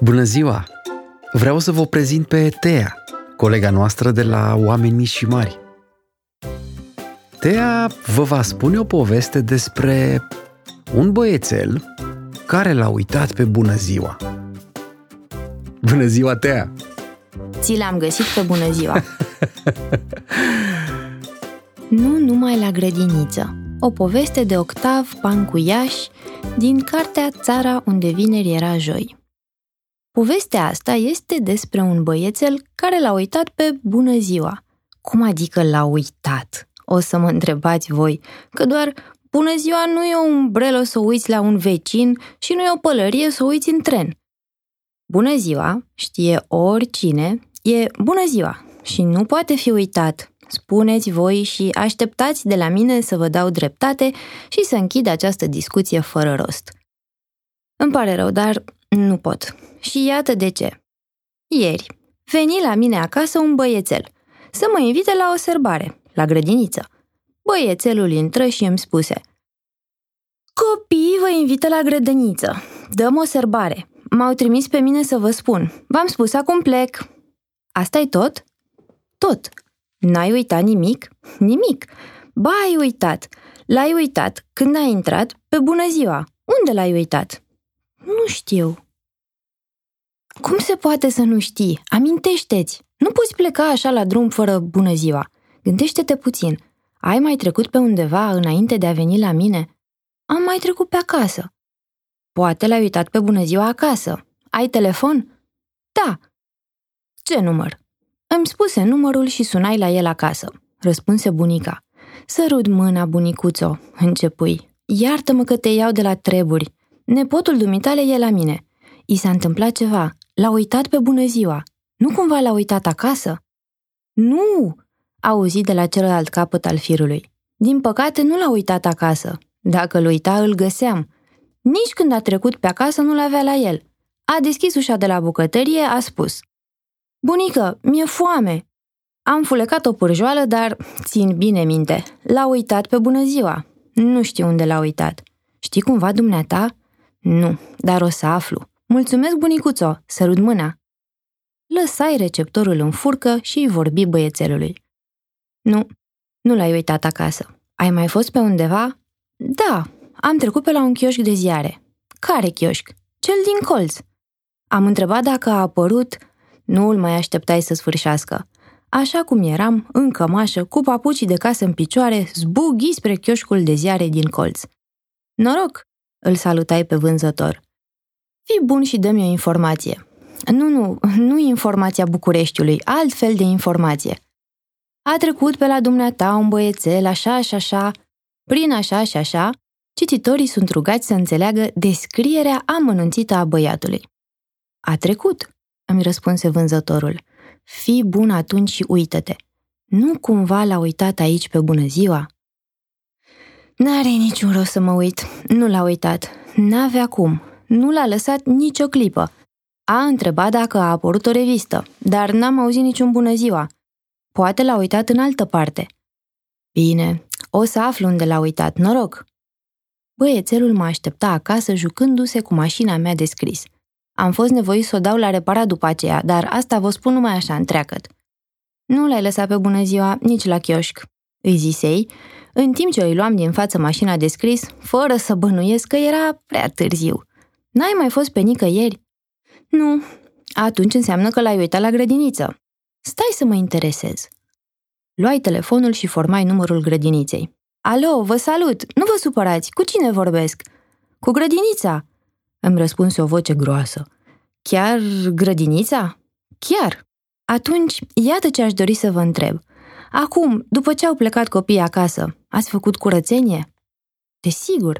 Bună ziua! Vreau să vă prezint pe Tea, colega noastră de la Oameni Mici și Mari. Tea vă va spune o poveste despre un băiețel care l-a uitat pe bună ziua. Bună ziua, Tea! Ți l-am găsit pe bună ziua! nu numai la grădiniță. O poveste de Octav Pancuiaș din cartea Țara unde vineri era joi. Povestea asta este despre un băiețel care l-a uitat pe bună ziua. Cum adică l-a uitat? O să mă întrebați voi, că doar bună ziua nu e o umbrelă să uiți la un vecin și nu e o pălărie să uiți în tren. Bună ziua, știe oricine, e bună ziua și nu poate fi uitat. Spuneți voi și așteptați de la mine să vă dau dreptate și să închid această discuție fără rost. Îmi pare rău, dar nu pot. Și iată de ce. Ieri, veni la mine acasă un băiețel să mă invite la o serbare, la grădiniță. Băiețelul intră și îmi spuse Copiii vă invită la grădiniță. Dăm o serbare. M-au trimis pe mine să vă spun. V-am spus acum plec. asta e tot? Tot. N-ai uitat nimic? Nimic. Ba, ai uitat. L-ai uitat când ai intrat pe bună ziua. Unde l-ai uitat? Nu știu. Cum se poate să nu știi? Amintește-ți! Nu poți pleca așa la drum fără bună ziua. Gândește-te puțin. Ai mai trecut pe undeva înainte de a veni la mine? Am mai trecut pe acasă. Poate l-ai uitat pe bună ziua acasă. Ai telefon? Da. Ce număr? Îmi spuse numărul și sunai la el acasă. Răspunse bunica. Sărut mâna, bunicuțo, începui. Iartă-mă că te iau de la treburi. Nepotul dumitale e la mine. I s-a întâmplat ceva. L-a uitat pe bună ziua. Nu cumva l-a uitat acasă? Nu! A auzit de la celălalt capăt al firului. Din păcate nu l-a uitat acasă. Dacă îl uita, îl găseam. Nici când a trecut pe acasă nu l-avea la el. A deschis ușa de la bucătărie, a spus. Bunică, mi-e foame. Am fulecat o pârjoală, dar țin bine minte. L-a uitat pe bună ziua. Nu știu unde l-a uitat. Știi cumva dumneata? Nu, dar o să aflu. Mulțumesc, bunicuțo, sărut mâna. Lăsai receptorul în furcă și îi vorbi băiețelului. Nu, nu l-ai uitat acasă. Ai mai fost pe undeva? Da, am trecut pe la un chioșc de ziare. Care chioșc? Cel din colț. Am întrebat dacă a apărut... Nu îl mai așteptai să sfârșească. Așa cum eram, în cămașă, cu papucii de casă în picioare, zbughi spre chioșcul de ziare din colț. Noroc! Îl salutai pe vânzător. Fii bun și dă-mi o informație. Nu, nu, nu informația Bucureștiului, alt fel de informație. A trecut pe la dumneata un băiețel așa și așa, prin așa și așa, cititorii sunt rugați să înțeleagă descrierea amănunțită a băiatului. A trecut, îmi răspunse vânzătorul. Fii bun atunci și uită-te. Nu cumva l-a uitat aici pe bună ziua? N-are niciun rost să mă uit. Nu l-a uitat. N-avea cum nu l-a lăsat nicio clipă. A întrebat dacă a apărut o revistă, dar n-am auzit niciun bună ziua. Poate l-a uitat în altă parte. Bine, o să aflu unde l-a uitat, noroc. Băiețelul mă aștepta acasă jucându-se cu mașina mea de scris. Am fost nevoit să o dau la reparat după aceea, dar asta vă spun numai așa, întreagăt. Nu l-ai lăsat pe bună ziua nici la chioșc, îi zisei, în timp ce îi luam din față mașina de scris, fără să bănuiesc că era prea târziu. N-ai mai fost pe nicăieri? Nu. Atunci înseamnă că l-ai uitat la grădiniță. Stai să mă interesez. Luai telefonul și formai numărul grădiniței. Alo, vă salut! Nu vă supărați! Cu cine vorbesc? Cu grădinița! Îmi răspunse o voce groasă. Chiar grădinița? Chiar! Atunci, iată ce aș dori să vă întreb. Acum, după ce au plecat copiii acasă, ați făcut curățenie? Desigur,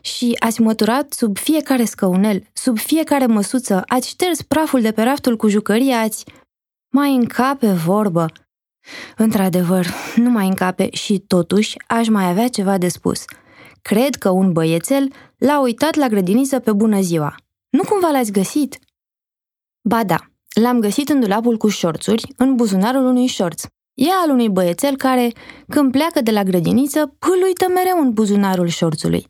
și ați măturat sub fiecare scăunel, sub fiecare măsuță, ați șters praful de pe raftul cu jucării, ați... Mai încape vorbă. Într-adevăr, nu mai încape și totuși aș mai avea ceva de spus. Cred că un băiețel l-a uitat la grădiniță pe bună ziua. Nu cumva l-ați găsit? Ba da, l-am găsit în dulapul cu șorțuri, în buzunarul unui șorț. E al unui băiețel care, când pleacă de la grădiniță, îl uită mereu în buzunarul șorțului.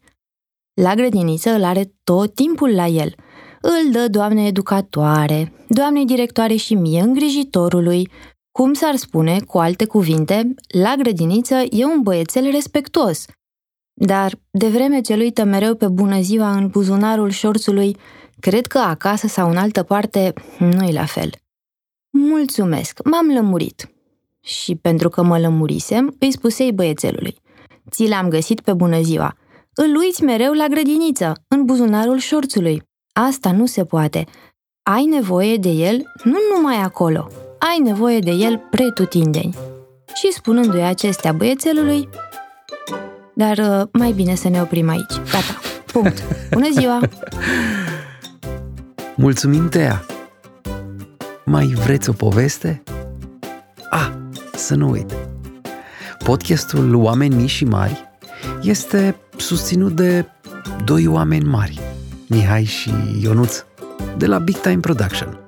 La grădiniță îl are tot timpul la el. Îl dă doamne educatoare, doamne directoare și mie îngrijitorului. Cum s-ar spune, cu alte cuvinte, la grădiniță e un băiețel respectuos. Dar, de vreme ce îl uită mereu pe bună ziua în buzunarul șorțului, cred că acasă sau în altă parte nu-i la fel. Mulțumesc, m-am lămurit. Și pentru că mă lămurisem, îi spusei băiețelului. Ți l-am găsit pe bună ziua. Îl uiți mereu la grădiniță, în buzunarul șorțului. Asta nu se poate. Ai nevoie de el nu numai acolo, ai nevoie de el pretutindeni. Și spunându-i acestea băiețelului, dar uh, mai bine să ne oprim aici. Gata. Punct. Bună ziua! Mulțumim, Tea! Mai vreți o poveste? Ah, să nu uit! Podcastul Oameni Mici și Mari este susținut de doi oameni mari, Mihai și Ionuț, de la Big Time Production –